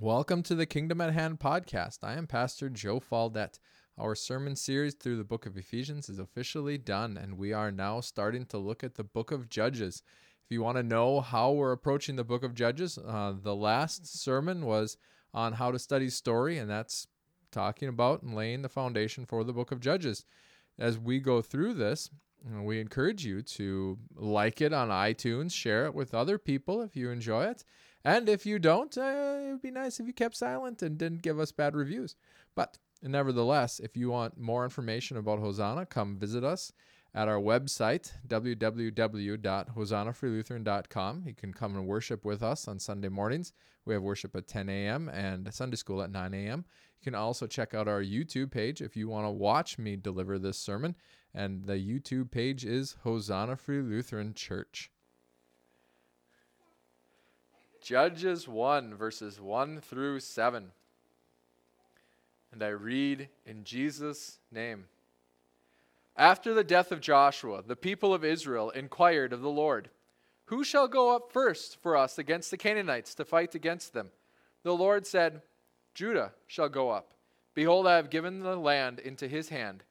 Welcome to the Kingdom at Hand podcast. I am Pastor Joe Faldette. Our sermon series through the book of Ephesians is officially done, and we are now starting to look at the book of Judges. If you want to know how we're approaching the book of Judges, uh, the last sermon was on how to study story, and that's talking about and laying the foundation for the book of Judges. As we go through this, we encourage you to like it on iTunes, share it with other people if you enjoy it. And if you don't, uh, it would be nice if you kept silent and didn't give us bad reviews. But nevertheless, if you want more information about Hosanna, come visit us at our website, www.hosannaforlutheran.com. You can come and worship with us on Sunday mornings. We have worship at 10 a.m. and Sunday school at 9 a.m. You can also check out our YouTube page if you want to watch me deliver this sermon. And the YouTube page is Hosanna Free Lutheran Church. Judges 1, verses 1 through 7. And I read in Jesus' name. After the death of Joshua, the people of Israel inquired of the Lord, Who shall go up first for us against the Canaanites to fight against them? The Lord said, Judah shall go up. Behold, I have given the land into his hand.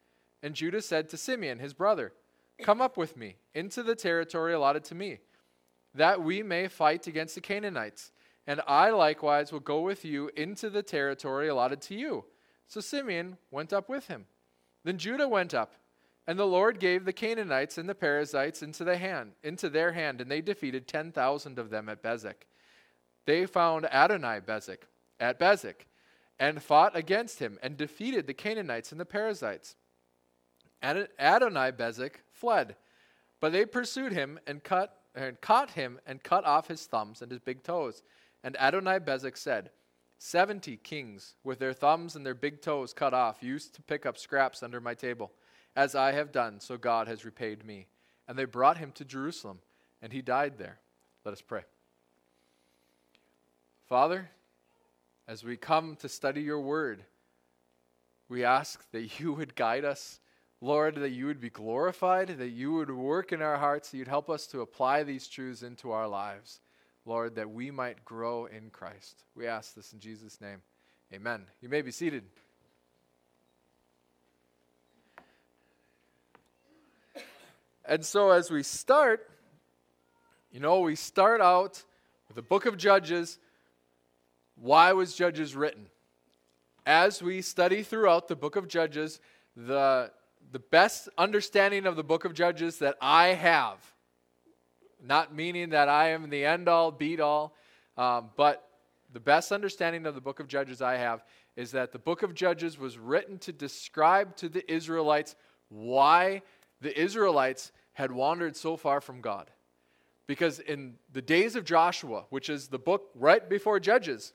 And Judah said to Simeon, his brother, Come up with me into the territory allotted to me, that we may fight against the Canaanites. And I likewise will go with you into the territory allotted to you. So Simeon went up with him. Then Judah went up, and the Lord gave the Canaanites and the Perizzites into the hand, into their hand, and they defeated ten thousand of them at Bezek. They found Adonai Bezek at Bezek, and fought against him, and defeated the Canaanites and the Perizzites. Adonai Bezek fled, but they pursued him and cut and caught him and cut off his thumbs and his big toes. And Adonai Bezek said, Seventy kings with their thumbs and their big toes cut off used to pick up scraps under my table. As I have done, so God has repaid me. And they brought him to Jerusalem, and he died there. Let us pray. Father, as we come to study your word, we ask that you would guide us Lord, that you would be glorified, that you would work in our hearts, that you'd help us to apply these truths into our lives. Lord, that we might grow in Christ. We ask this in Jesus' name. Amen. You may be seated. And so, as we start, you know, we start out with the book of Judges. Why was Judges written? As we study throughout the book of Judges, the the best understanding of the book of Judges that I have, not meaning that I am the end all, beat all, um, but the best understanding of the book of Judges I have is that the book of Judges was written to describe to the Israelites why the Israelites had wandered so far from God. Because in the days of Joshua, which is the book right before Judges,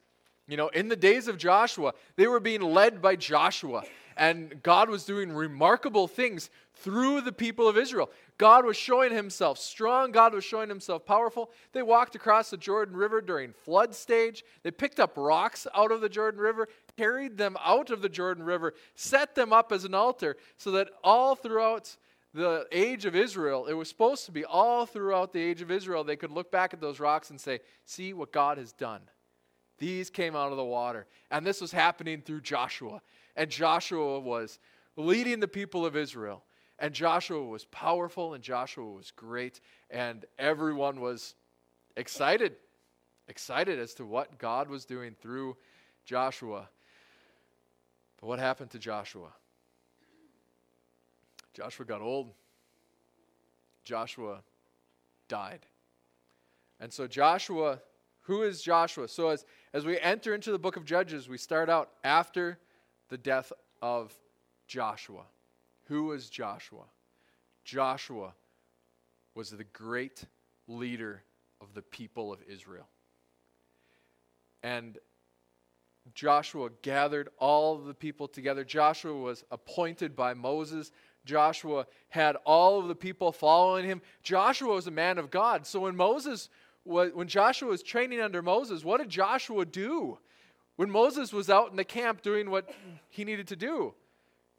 you know, in the days of Joshua, they were being led by Joshua and God was doing remarkable things through the people of Israel. God was showing himself strong, God was showing himself powerful. They walked across the Jordan River during flood stage. They picked up rocks out of the Jordan River, carried them out of the Jordan River, set them up as an altar so that all throughout the age of Israel, it was supposed to be all throughout the age of Israel, they could look back at those rocks and say, See what God has done. These came out of the water. And this was happening through Joshua. And Joshua was leading the people of Israel. And Joshua was powerful and Joshua was great. And everyone was excited, excited as to what God was doing through Joshua. But what happened to Joshua? Joshua got old. Joshua died. And so, Joshua, who is Joshua? So, as, as we enter into the book of Judges, we start out after the death of Joshua. Who was Joshua? Joshua was the great leader of the people of Israel. And Joshua gathered all of the people together. Joshua was appointed by Moses. Joshua had all of the people following him. Joshua was a man of God. So when Moses was, when Joshua was training under Moses, what did Joshua do? When Moses was out in the camp doing what he needed to do,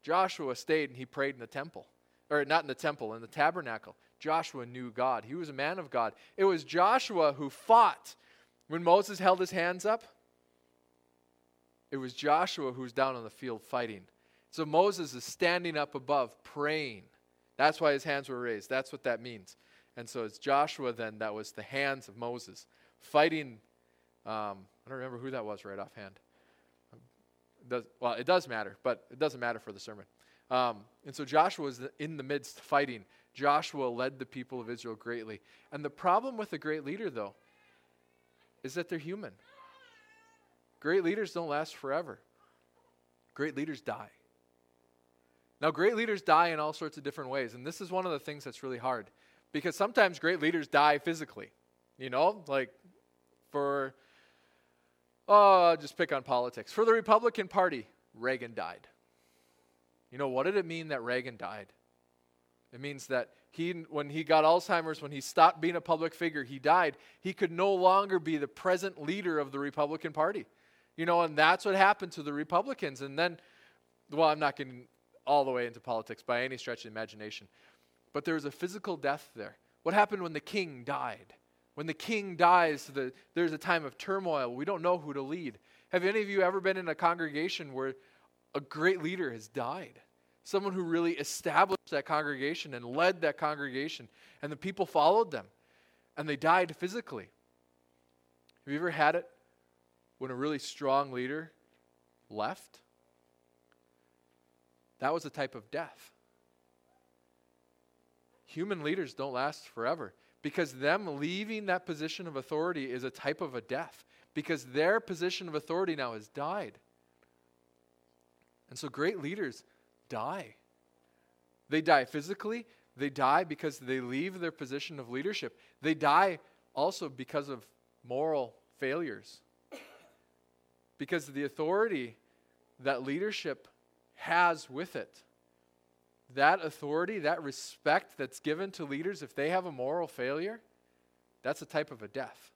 Joshua stayed and he prayed in the temple. Or not in the temple, in the tabernacle. Joshua knew God. He was a man of God. It was Joshua who fought when Moses held his hands up. it was Joshua who's down on the field fighting. So Moses is standing up above praying. That's why his hands were raised. That's what that means. And so it's Joshua then that was the hands of Moses fighting. Um, I don't remember who that was right offhand. Does, well, it does matter, but it doesn't matter for the sermon. Um, and so Joshua was in the midst fighting. Joshua led the people of Israel greatly. And the problem with a great leader, though, is that they're human. Great leaders don't last forever, great leaders die. Now, great leaders die in all sorts of different ways. And this is one of the things that's really hard because sometimes great leaders die physically. You know, like for, oh, just pick on politics. For the Republican Party, Reagan died. You know, what did it mean that Reagan died? It means that he, when he got Alzheimer's, when he stopped being a public figure, he died. He could no longer be the present leader of the Republican Party. You know, and that's what happened to the Republicans. And then, well, I'm not getting all the way into politics by any stretch of imagination, but there was a physical death there. What happened when the king died? When the king dies, the, there's a time of turmoil. We don't know who to lead. Have any of you ever been in a congregation where a great leader has died? someone who really established that congregation and led that congregation, and the people followed them, and they died physically. Have you ever had it when a really strong leader left? That was a type of death. Human leaders don't last forever because them leaving that position of authority is a type of a death because their position of authority now has died. And so great leaders die. They die physically, they die because they leave their position of leadership. They die also because of moral failures. Because the authority that leadership has with it, that authority, that respect that's given to leaders, if they have a moral failure, that's a type of a death.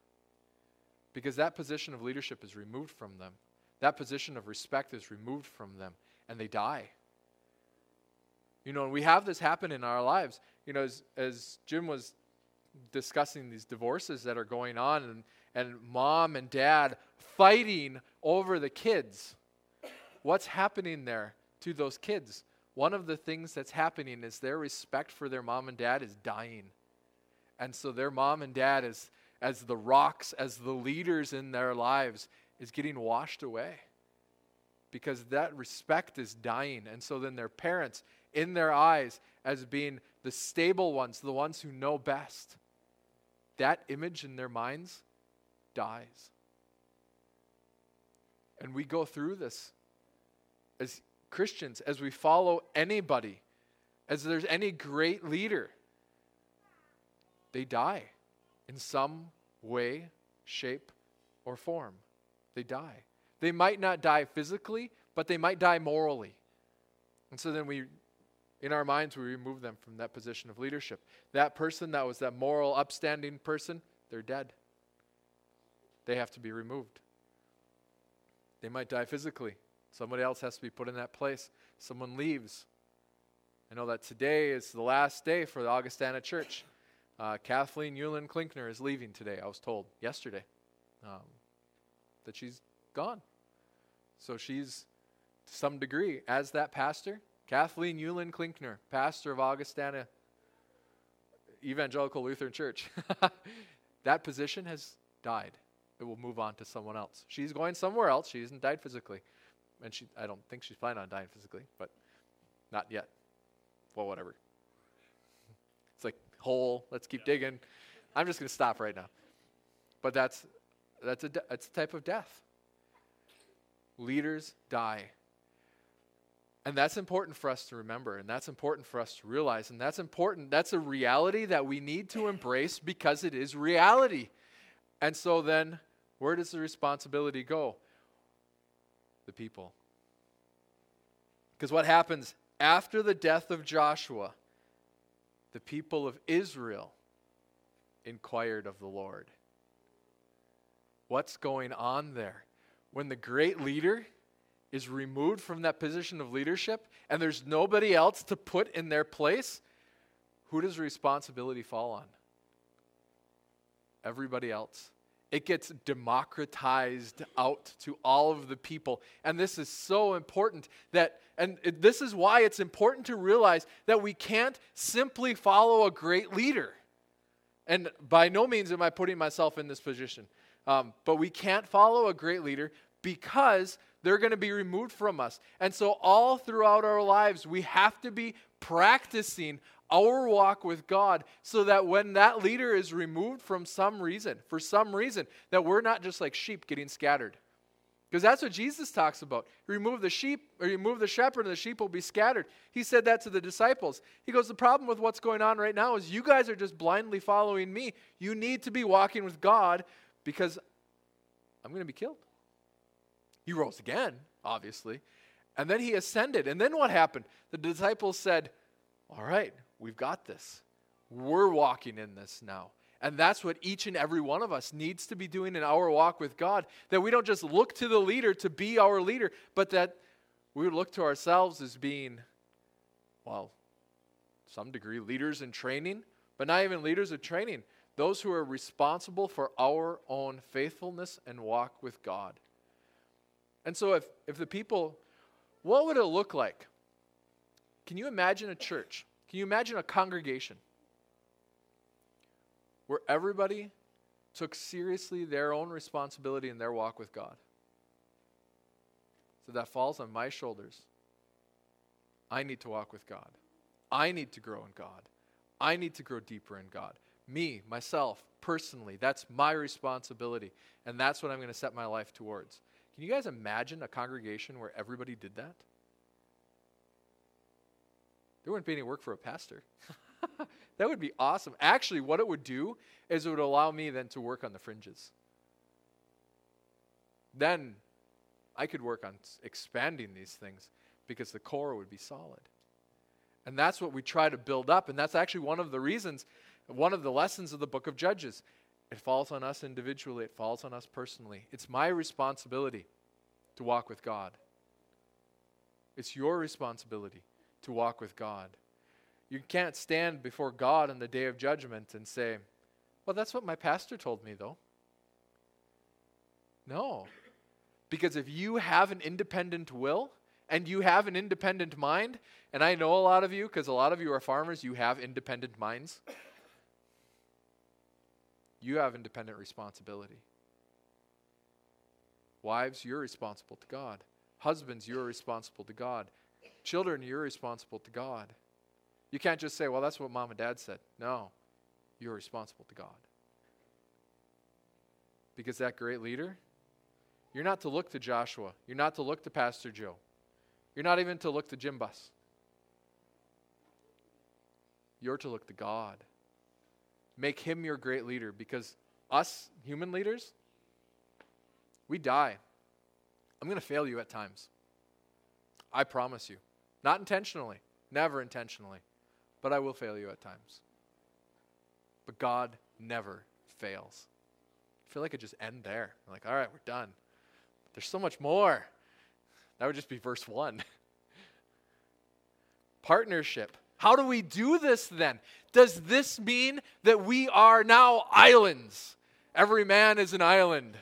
Because that position of leadership is removed from them. That position of respect is removed from them, and they die. You know, and we have this happen in our lives. You know, as, as Jim was discussing these divorces that are going on and, and mom and dad fighting over the kids. What's happening there to those kids? One of the things that's happening is their respect for their mom and dad is dying. And so their mom and dad is as the rocks, as the leaders in their lives, is getting washed away. Because that respect is dying. And so then their parents in their eyes as being the stable ones, the ones who know best, that image in their minds dies. And we go through this as Christians, as we follow anybody, as there's any great leader, they die in some way, shape, or form. They die. They might not die physically, but they might die morally. And so then we in our minds, we remove them from that position of leadership. That person that was that moral, upstanding person, they're dead. They have to be removed. They might die physically. Somebody else has to be put in that place. Someone leaves. I know that today is the last day for the Augustana Church. Uh, Kathleen Yulin Klinkner is leaving today, I was told yesterday um, that she's gone. So she's, to some degree, as that pastor, Kathleen Yulin Klinkner, pastor of Augustana Evangelical Lutheran Church. that position has died. It will move on to someone else. She's going somewhere else. She hasn't died physically. And she, I don't think she's planning on dying physically, but not yet. Well, whatever. It's like hole. Let's keep digging. I'm just going to stop right now. But that's that's a that's a type of death. Leaders die. And that's important for us to remember, and that's important for us to realize, and that's important. That's a reality that we need to embrace because it is reality. And so then, where does the responsibility go? The people. Because what happens after the death of Joshua? The people of Israel inquired of the Lord. What's going on there? When the great leader is removed from that position of leadership and there's nobody else to put in their place, who does responsibility fall on? Everybody else. It gets democratized out to all of the people. And this is so important that, and this is why it's important to realize that we can't simply follow a great leader. And by no means am I putting myself in this position. Um, but we can't follow a great leader because they're going to be removed from us. And so, all throughout our lives, we have to be practicing our walk with God so that when that leader is removed from some reason, for some reason, that we're not just like sheep getting scattered. Because that's what Jesus talks about. remove the sheep, or remove the shepherd, and the sheep will be scattered. He said that to the disciples. He goes, The problem with what's going on right now is you guys are just blindly following me. You need to be walking with God because I'm going to be killed. He rose again, obviously. And then he ascended. And then what happened? The disciples said, All right, we've got this. We're walking in this now. And that's what each and every one of us needs to be doing in our walk with God. That we don't just look to the leader to be our leader, but that we look to ourselves as being, well, some degree leaders in training, but not even leaders of training. Those who are responsible for our own faithfulness and walk with God. And so, if, if the people, what would it look like? Can you imagine a church? Can you imagine a congregation where everybody took seriously their own responsibility in their walk with God. So that falls on my shoulders. I need to walk with God. I need to grow in God. I need to grow deeper in God. Me, myself, personally, that's my responsibility. And that's what I'm going to set my life towards. Can you guys imagine a congregation where everybody did that? There wouldn't be any work for a pastor. that would be awesome. Actually, what it would do is it would allow me then to work on the fringes. Then I could work on expanding these things because the core would be solid. And that's what we try to build up. And that's actually one of the reasons, one of the lessons of the book of Judges. It falls on us individually, it falls on us personally. It's my responsibility to walk with God. It's your responsibility to walk with God. You can't stand before God on the day of judgment and say, Well, that's what my pastor told me, though. No. Because if you have an independent will and you have an independent mind, and I know a lot of you, because a lot of you are farmers, you have independent minds. You have independent responsibility. Wives, you're responsible to God. Husbands, you're responsible to God. Children, you're responsible to God. You can't just say, well, that's what mom and dad said. No, you're responsible to God. Because that great leader, you're not to look to Joshua. You're not to look to Pastor Joe. You're not even to look to Jim Bus. You're to look to God. Make him your great leader because us human leaders, we die. I'm going to fail you at times. I promise you. Not intentionally, never intentionally but I will fail you at times. But God never fails. I feel like it just end there. I'm like, all right, we're done. But there's so much more. That would just be verse one. Partnership. How do we do this then? Does this mean that we are now islands? Every man is an island.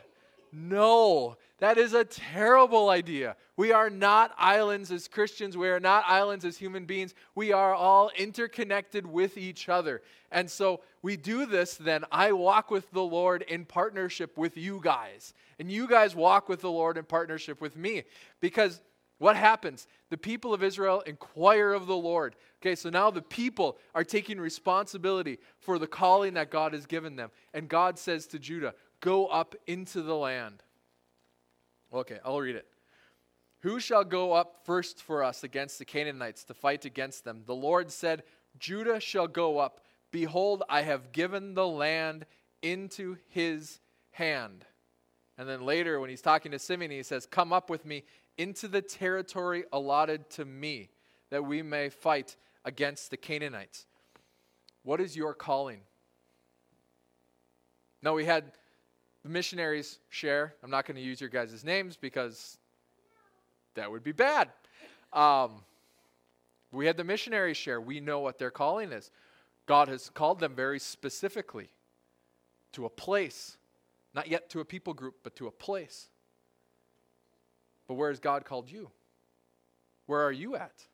No, that is a terrible idea. We are not islands as Christians. We are not islands as human beings. We are all interconnected with each other. And so we do this then. I walk with the Lord in partnership with you guys. And you guys walk with the Lord in partnership with me. Because what happens? The people of Israel inquire of the Lord. Okay, so now the people are taking responsibility for the calling that God has given them. And God says to Judah, Go up into the land. Okay, I'll read it. Who shall go up first for us against the Canaanites to fight against them? The Lord said, Judah shall go up. Behold, I have given the land into his hand. And then later, when he's talking to Simeon, he says, Come up with me into the territory allotted to me, that we may fight against the Canaanites. What is your calling? Now, we had the missionaries share. I'm not going to use your guys' names because that would be bad. Um, we had the missionaries share. We know what their calling is. God has called them very specifically to a place, Not yet to a people group, but to a place. But where has God called you? Where are you at?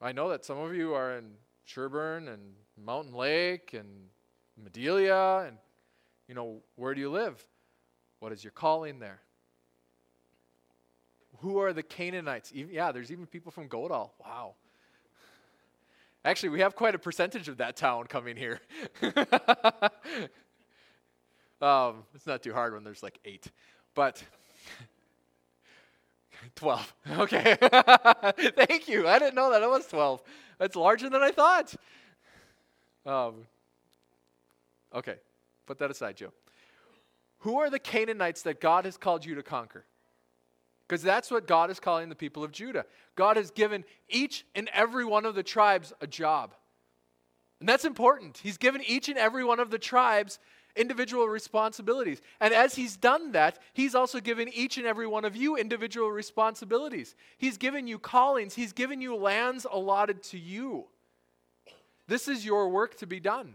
I know that some of you are in Sherburn and Mountain Lake and Madelia and you know, where do you live? What is your calling there? Who are the Canaanites? Even, yeah, there's even people from Godahl. Wow. Actually, we have quite a percentage of that town coming here. um, it's not too hard when there's like eight, but 12. Okay. Thank you. I didn't know that it was 12. That's larger than I thought. Um, okay. Put that aside, Joe. Who are the Canaanites that God has called you to conquer? Because that's what God is calling the people of Judah. God has given each and every one of the tribes a job. And that's important. He's given each and every one of the tribes individual responsibilities. And as He's done that, He's also given each and every one of you individual responsibilities. He's given you callings, He's given you lands allotted to you. This is your work to be done.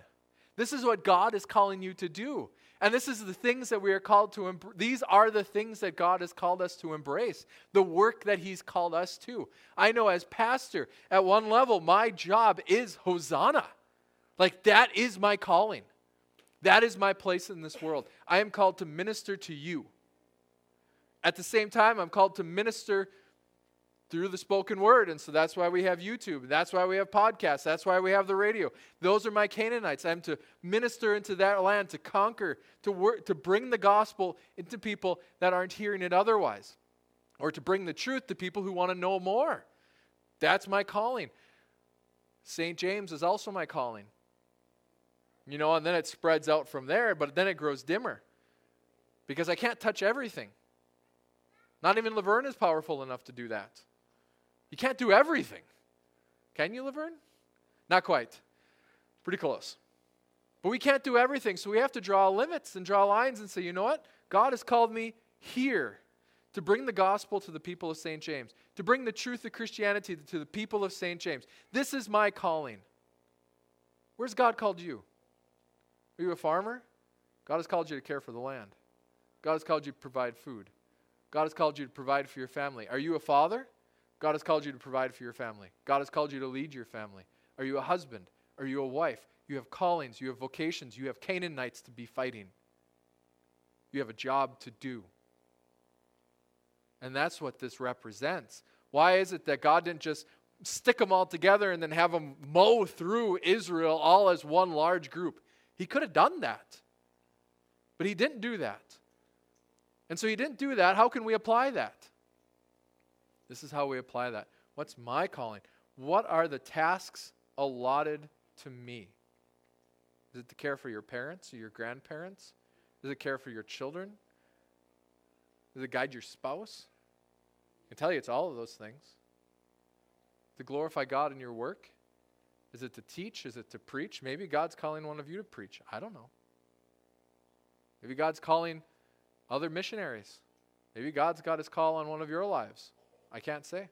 This is what God is calling you to do. And this is the things that we are called to em- these are the things that God has called us to embrace. The work that he's called us to. I know as pastor, at one level my job is hosanna. Like that is my calling. That is my place in this world. I am called to minister to you. At the same time, I'm called to minister through the spoken word. And so that's why we have YouTube. That's why we have podcasts. That's why we have the radio. Those are my Canaanites. I'm to minister into that land, to conquer, to work, to bring the gospel into people that aren't hearing it otherwise, or to bring the truth to people who want to know more. That's my calling. St. James is also my calling. You know, and then it spreads out from there, but then it grows dimmer because I can't touch everything. Not even Laverne is powerful enough to do that. You can't do everything. Can you, Laverne? Not quite. Pretty close. But we can't do everything, so we have to draw limits and draw lines and say, you know what? God has called me here to bring the gospel to the people of St. James, to bring the truth of Christianity to the people of St. James. This is my calling. Where's God called you? Are you a farmer? God has called you to care for the land. God has called you to provide food. God has called you to provide for your family. Are you a father? God has called you to provide for your family. God has called you to lead your family. Are you a husband? Are you a wife? You have callings, you have vocations, you have Canaanites to be fighting. You have a job to do. And that's what this represents. Why is it that God didn't just stick them all together and then have them mow through Israel all as one large group? He could have done that. But he didn't do that. And so he didn't do that. How can we apply that? This is how we apply that. What's my calling? What are the tasks allotted to me? Is it to care for your parents or your grandparents? Is it care for your children? Does it guide your spouse? I can tell you it's all of those things. To glorify God in your work? Is it to teach? Is it to preach? Maybe God's calling one of you to preach. I don't know. Maybe God's calling other missionaries. Maybe God's got his call on one of your lives. I can't say.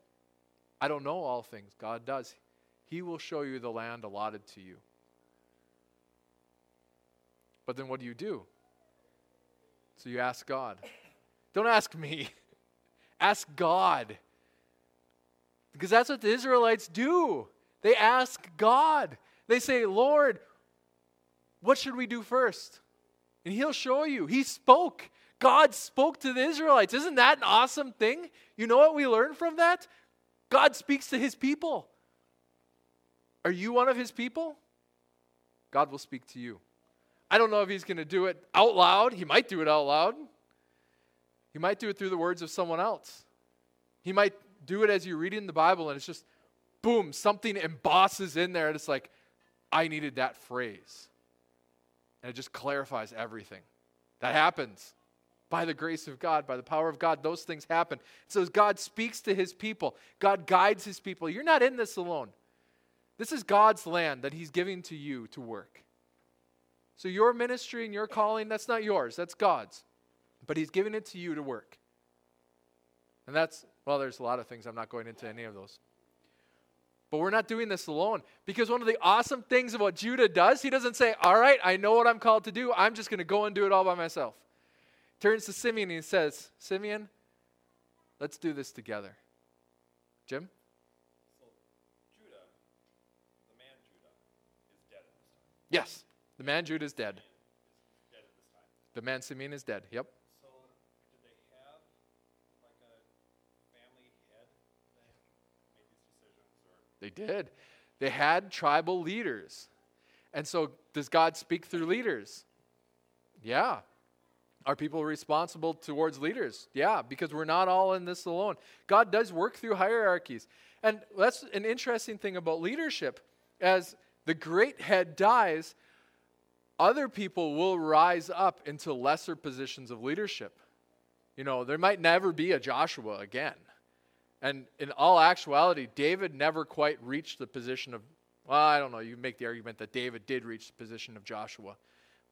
I don't know all things. God does. He will show you the land allotted to you. But then what do you do? So you ask God. Don't ask me. ask God. Because that's what the Israelites do. They ask God. They say, Lord, what should we do first? And He'll show you. He spoke. God spoke to the Israelites. Isn't that an awesome thing? You know what we learn from that? God speaks to his people. Are you one of his people? God will speak to you. I don't know if he's going to do it out loud. He might do it out loud. He might do it through the words of someone else. He might do it as you're reading the Bible and it's just boom, something embosses in there and it's like, I needed that phrase. And it just clarifies everything. That happens by the grace of God, by the power of God, those things happen. So as God speaks to his people, God guides his people. You're not in this alone. This is God's land that he's giving to you to work. So your ministry and your calling, that's not yours, that's God's. But he's giving it to you to work. And that's, well, there's a lot of things. I'm not going into any of those. But we're not doing this alone because one of the awesome things of what Judah does, he doesn't say, All right, I know what I'm called to do. I'm just going to go and do it all by myself. Turns to Simeon and he says, Simeon, let's do this together. Jim? So, Judah, the man Judah, is dead at this time. Yes. The man Judah is dead. Is dead at this time. The man Simeon is dead. Yep. So, did they have like a family head that made these decisions, or They did. They had tribal leaders. And so, does God speak through leaders? Yeah. Are people responsible towards leaders? Yeah, because we're not all in this alone. God does work through hierarchies. And that's an interesting thing about leadership. As the great head dies, other people will rise up into lesser positions of leadership. You know, there might never be a Joshua again. And in all actuality, David never quite reached the position of, well, I don't know, you make the argument that David did reach the position of Joshua.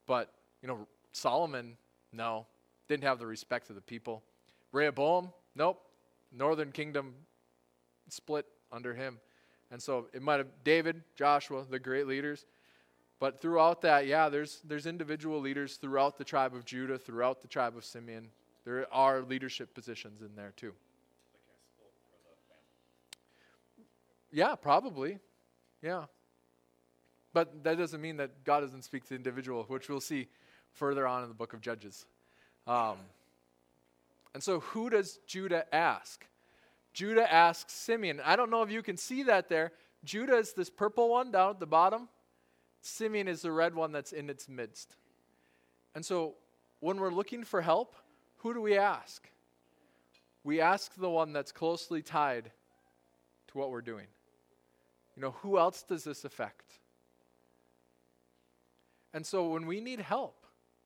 But, you know, Solomon, no, didn't have the respect of the people. Rehoboam, nope, northern kingdom split under him. And so it might have David, Joshua, the great leaders. But throughout that, yeah, there's there's individual leaders throughout the tribe of Judah, throughout the tribe of Simeon. There are leadership positions in there too. Yeah, probably. Yeah. But that doesn't mean that God doesn't speak to individual, which we'll see further on in the book of Judges. Um, and so, who does Judah ask? Judah asks Simeon. I don't know if you can see that there. Judah is this purple one down at the bottom. Simeon is the red one that's in its midst. And so, when we're looking for help, who do we ask? We ask the one that's closely tied to what we're doing. You know, who else does this affect? And so when we need help,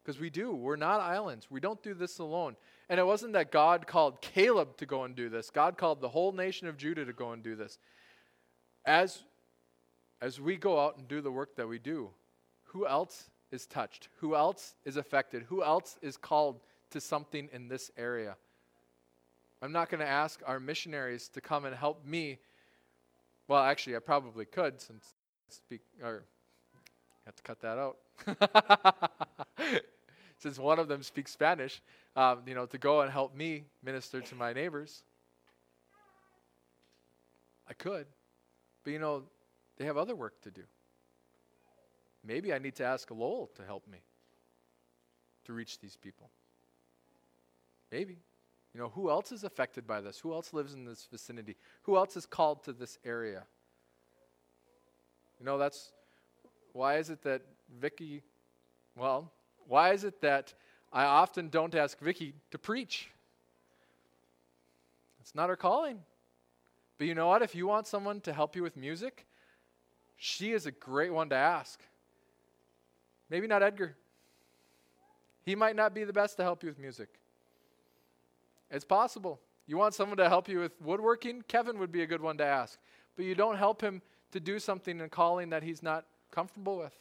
because we do, we're not islands, we don't do this alone. And it wasn't that God called Caleb to go and do this, God called the whole nation of Judah to go and do this. As, as we go out and do the work that we do, who else is touched? Who else is affected? Who else is called to something in this area? I'm not going to ask our missionaries to come and help me. Well, actually, I probably could since speak or have to cut that out. since one of them speaks Spanish, um, you know, to go and help me minister to my neighbors. I could, but you know, they have other work to do. Maybe I need to ask Lowell to help me to reach these people. Maybe. You know, who else is affected by this? Who else lives in this vicinity? Who else is called to this area? You know, that's why is it that Vicky, well, why is it that I often don't ask Vicky to preach? It's not her calling. But you know what? If you want someone to help you with music, she is a great one to ask. Maybe not Edgar. He might not be the best to help you with music. It's possible. You want someone to help you with woodworking? Kevin would be a good one to ask. But you don't help him to do something in calling that he's not comfortable with.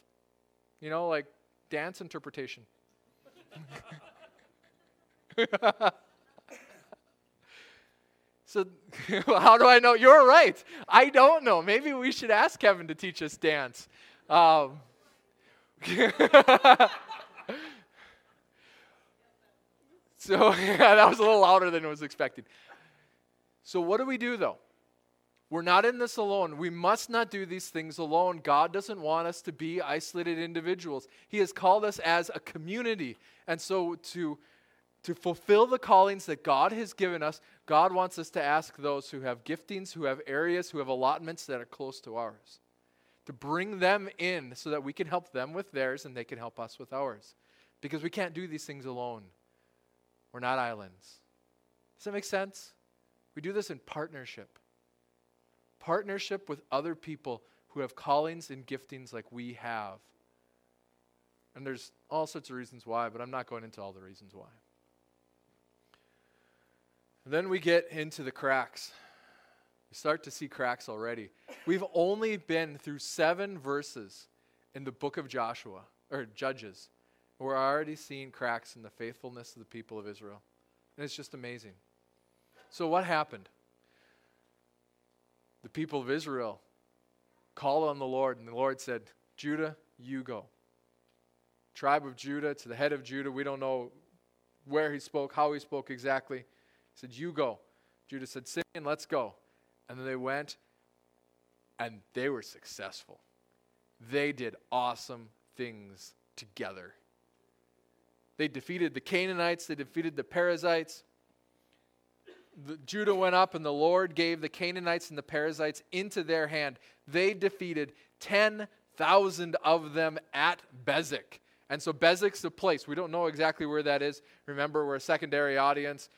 You know, like dance interpretation. so, how do I know? You're right. I don't know. Maybe we should ask Kevin to teach us dance. Um, so, yeah, that was a little louder than I was expected. So, what do we do though? We're not in this alone. We must not do these things alone. God doesn't want us to be isolated individuals. He has called us as a community. And so, to, to fulfill the callings that God has given us, God wants us to ask those who have giftings, who have areas, who have allotments that are close to ours, to bring them in so that we can help them with theirs and they can help us with ours. Because we can't do these things alone. We're not islands. Does that make sense? We do this in partnership partnership with other people who have callings and giftings like we have. And there's all sorts of reasons why, but I'm not going into all the reasons why. And then we get into the cracks. We start to see cracks already. We've only been through seven verses in the book of Joshua, or Judges. We're already seeing cracks in the faithfulness of the people of Israel. And it's just amazing. So, what happened? The people of Israel called on the Lord, and the Lord said, Judah, you go. Tribe of Judah to the head of Judah, we don't know where he spoke, how he spoke exactly. He said, You go. Judah said, Simeon, let's go. And then they went, and they were successful. They did awesome things together. They defeated the Canaanites, they defeated the Perizzites. The, Judah went up, and the Lord gave the Canaanites and the Perizzites into their hand. They defeated 10,000 of them at Bezek. And so Bezek's the place. We don't know exactly where that is. Remember, we're a secondary audience.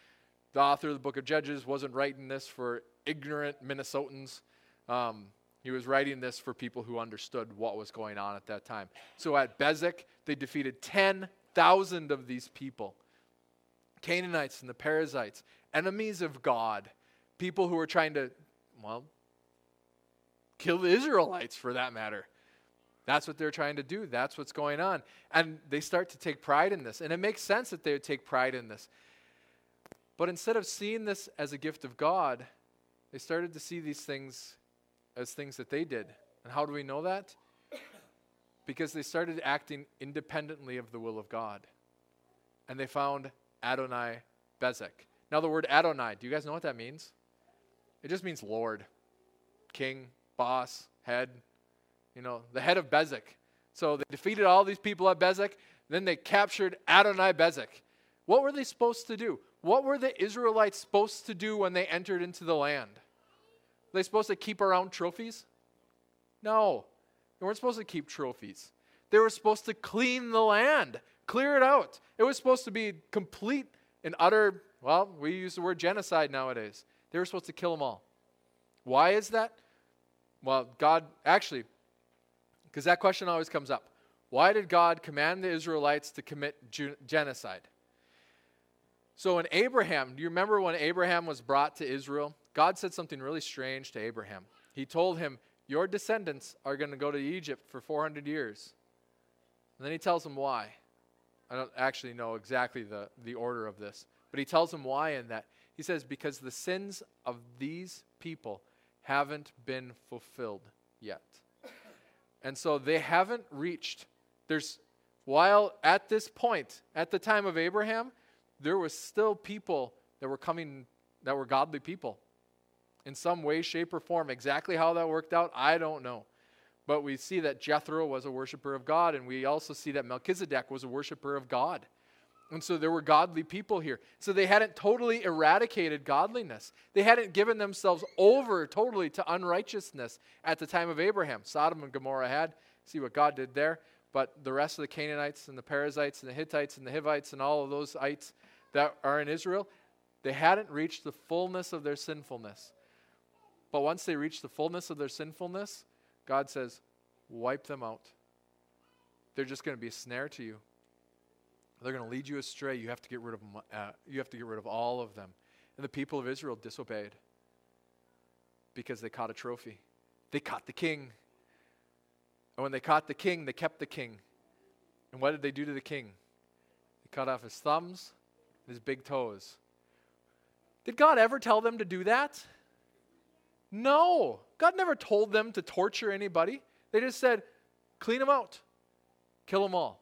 The author of the book of Judges wasn't writing this for ignorant Minnesotans. Um, he was writing this for people who understood what was going on at that time. So at Bezek, they defeated 10,000 of these people Canaanites and the Perizzites, enemies of God, people who were trying to, well, kill the Israelites for that matter. That's what they're trying to do. That's what's going on. And they start to take pride in this. And it makes sense that they would take pride in this. But instead of seeing this as a gift of God, they started to see these things as things that they did. And how do we know that? Because they started acting independently of the will of God. And they found Adonai Bezek. Now, the word Adonai, do you guys know what that means? It just means Lord, king, boss, head, you know, the head of Bezek. So they defeated all these people at Bezek. Then they captured Adonai Bezek. What were they supposed to do? What were the Israelites supposed to do when they entered into the land? Were they supposed to keep around trophies? No. They weren't supposed to keep trophies. They were supposed to clean the land, clear it out. It was supposed to be complete and utter, well, we use the word genocide nowadays. They were supposed to kill them all. Why is that? Well, God, actually, because that question always comes up. Why did God command the Israelites to commit genocide? So, in Abraham, do you remember when Abraham was brought to Israel? God said something really strange to Abraham. He told him, Your descendants are going to go to Egypt for 400 years. And then he tells him why. I don't actually know exactly the, the order of this, but he tells him why in that. He says, Because the sins of these people haven't been fulfilled yet. And so they haven't reached, there's, while at this point, at the time of Abraham, there was still people that were coming that were godly people in some way, shape, or form. Exactly how that worked out, I don't know. But we see that Jethro was a worshiper of God, and we also see that Melchizedek was a worshiper of God. And so there were godly people here. So they hadn't totally eradicated godliness. They hadn't given themselves over totally to unrighteousness at the time of Abraham. Sodom and Gomorrah had. See what God did there. But the rest of the Canaanites and the Perizzites and the Hittites and the Hivites and all of those ites that are in Israel, they hadn't reached the fullness of their sinfulness. But once they reach the fullness of their sinfulness, God says, wipe them out. They're just going to be a snare to you. They're going to lead you astray. You have to get rid of uh, you have to get rid of all of them. And the people of Israel disobeyed because they caught a trophy. They caught the king. And when they caught the king, they kept the king. And what did they do to the king? They cut off his thumbs and his big toes. Did God ever tell them to do that? No. God never told them to torture anybody. They just said, clean them out, kill them all.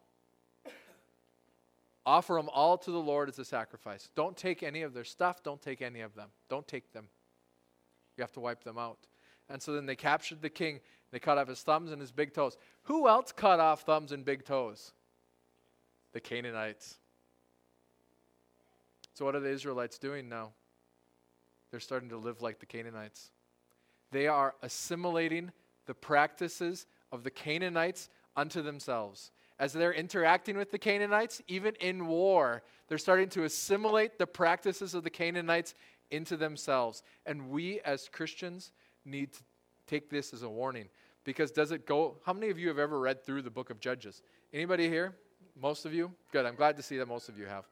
Offer them all to the Lord as a sacrifice. Don't take any of their stuff. Don't take any of them. Don't take them. You have to wipe them out. And so then they captured the king. They cut off his thumbs and his big toes. Who else cut off thumbs and big toes? The Canaanites. So, what are the Israelites doing now? They're starting to live like the Canaanites. They are assimilating the practices of the Canaanites unto themselves as they're interacting with the Canaanites, even in war, they're starting to assimilate the practices of the Canaanites into themselves. And we as Christians need to take this as a warning. Because does it go how many of you have ever read through the book of Judges? Anybody here? Most of you? Good. I'm glad to see that most of you have.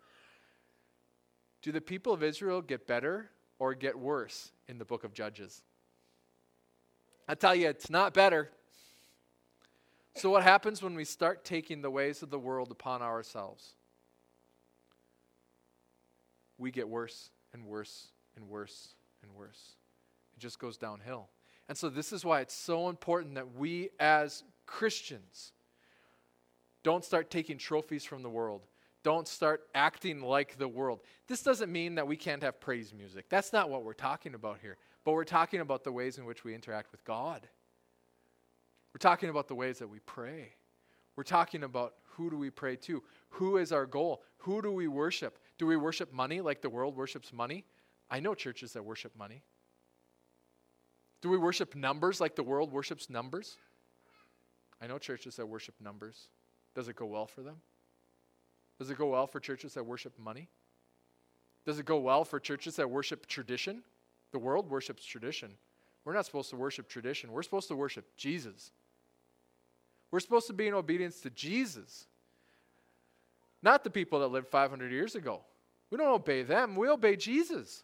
Do the people of Israel get better or get worse in the book of Judges? I tell you, it's not better. So, what happens when we start taking the ways of the world upon ourselves? We get worse and worse and worse and worse. It just goes downhill. And so, this is why it's so important that we as Christians don't start taking trophies from the world. Don't start acting like the world. This doesn't mean that we can't have praise music. That's not what we're talking about here. But we're talking about the ways in which we interact with God. We're talking about the ways that we pray. We're talking about who do we pray to? Who is our goal? Who do we worship? Do we worship money like the world worships money? I know churches that worship money. Do we worship numbers like the world worships numbers? I know churches that worship numbers. Does it go well for them? Does it go well for churches that worship money? Does it go well for churches that worship tradition? The world worships tradition. We're not supposed to worship tradition. We're supposed to worship Jesus. We're supposed to be in obedience to Jesus, not the people that lived 500 years ago. We don't obey them, we obey Jesus.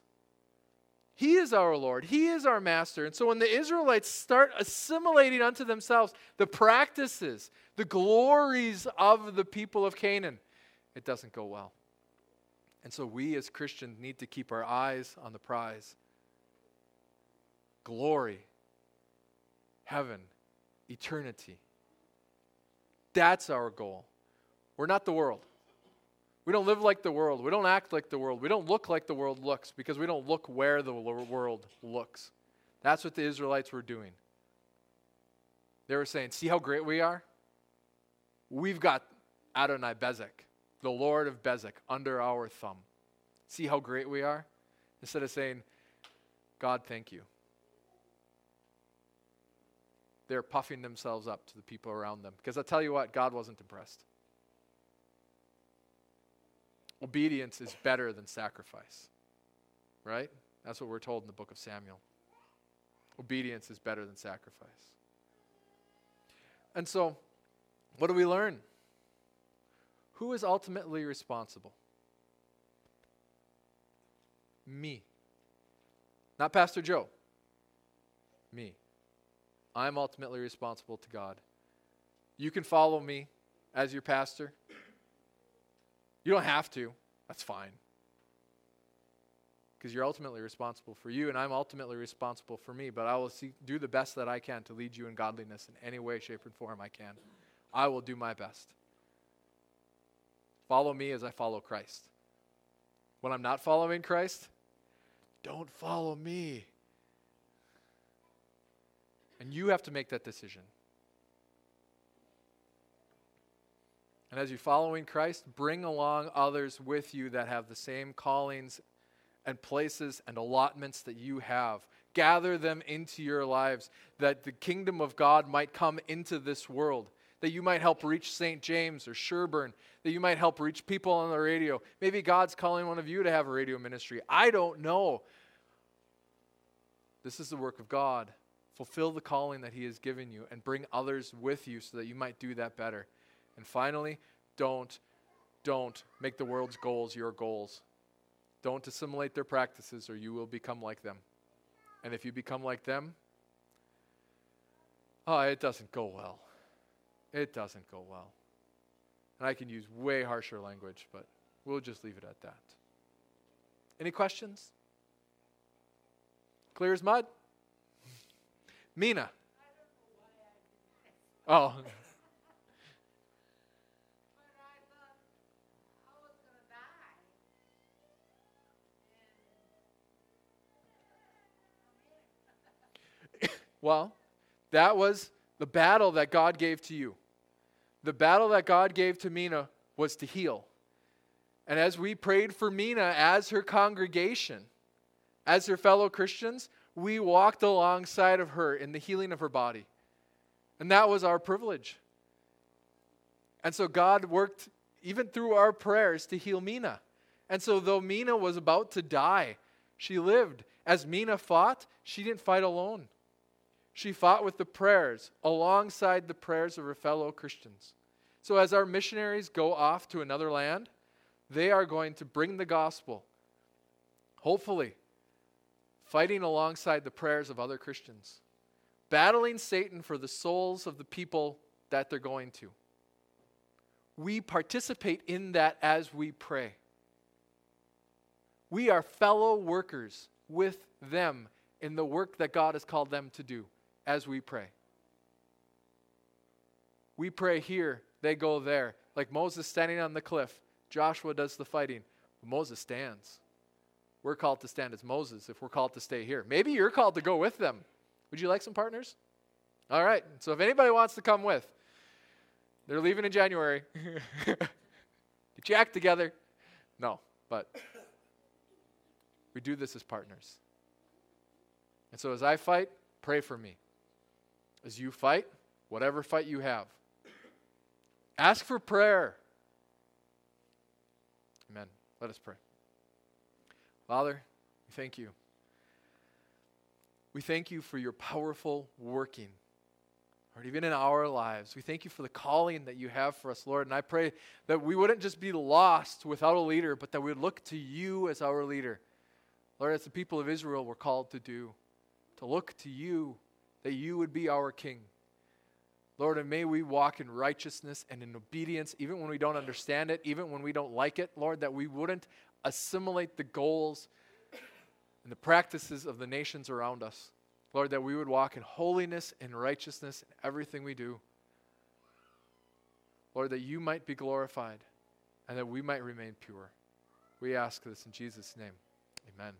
He is our Lord. He is our master. And so when the Israelites start assimilating unto themselves the practices, the glories of the people of Canaan, it doesn't go well. And so we as Christians need to keep our eyes on the prize glory, heaven, eternity. That's our goal. We're not the world. We don't live like the world. We don't act like the world. We don't look like the world looks because we don't look where the world looks. That's what the Israelites were doing. They were saying, See how great we are? We've got Adoni-bezek, the Lord of Bezek, under our thumb. See how great we are? Instead of saying, God, thank you. They're puffing themselves up to the people around them. Because I'll tell you what, God wasn't impressed. Obedience is better than sacrifice. Right? That's what we're told in the book of Samuel. Obedience is better than sacrifice. And so, what do we learn? Who is ultimately responsible? Me. Not Pastor Joe. Me. I'm ultimately responsible to God. You can follow me as your pastor. You don't have to. That's fine. Because you're ultimately responsible for you, and I'm ultimately responsible for me. But I will see, do the best that I can to lead you in godliness in any way, shape, and form I can. I will do my best. Follow me as I follow Christ. When I'm not following Christ, don't follow me. And you have to make that decision. And as you're following Christ, bring along others with you that have the same callings and places and allotments that you have. Gather them into your lives that the kingdom of God might come into this world, that you might help reach St. James or Sherburn, that you might help reach people on the radio. Maybe God's calling one of you to have a radio ministry. I don't know. This is the work of God. Fulfill the calling that He has given you and bring others with you so that you might do that better. And finally, don't, don't make the world's goals your goals. Don't assimilate their practices or you will become like them. And if you become like them, oh, it doesn't go well. It doesn't go well. And I can use way harsher language, but we'll just leave it at that. Any questions? Clear as mud? Mina. Oh. Well, that was the battle that God gave to you. The battle that God gave to Mina was to heal. And as we prayed for Mina as her congregation, as her fellow Christians, we walked alongside of her in the healing of her body. And that was our privilege. And so God worked even through our prayers to heal Mina. And so, though Mina was about to die, she lived. As Mina fought, she didn't fight alone. She fought with the prayers alongside the prayers of her fellow Christians. So, as our missionaries go off to another land, they are going to bring the gospel, hopefully, fighting alongside the prayers of other Christians, battling Satan for the souls of the people that they're going to. We participate in that as we pray. We are fellow workers with them in the work that God has called them to do as we pray. We pray here, they go there. Like Moses standing on the cliff, Joshua does the fighting, Moses stands. We're called to stand as Moses if we're called to stay here. Maybe you're called to go with them. Would you like some partners? All right. So if anybody wants to come with, they're leaving in January. Get your act together. No, but we do this as partners. And so as I fight, pray for me. As you fight, whatever fight you have, ask for prayer. Amen. Let us pray. Father, we thank you. We thank you for your powerful working. Lord, even in our lives, we thank you for the calling that you have for us, Lord. And I pray that we wouldn't just be lost without a leader, but that we would look to you as our leader. Lord, as the people of Israel were called to do, to look to you, that you would be our king. Lord, and may we walk in righteousness and in obedience, even when we don't understand it, even when we don't like it, Lord, that we wouldn't assimilate the goals and the practices of the nations around us. Lord, that we would walk in holiness and righteousness in everything we do. Lord, that you might be glorified and that we might remain pure. We ask this in Jesus' name. Amen.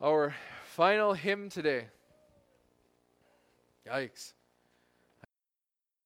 Our final hymn today. Yikes.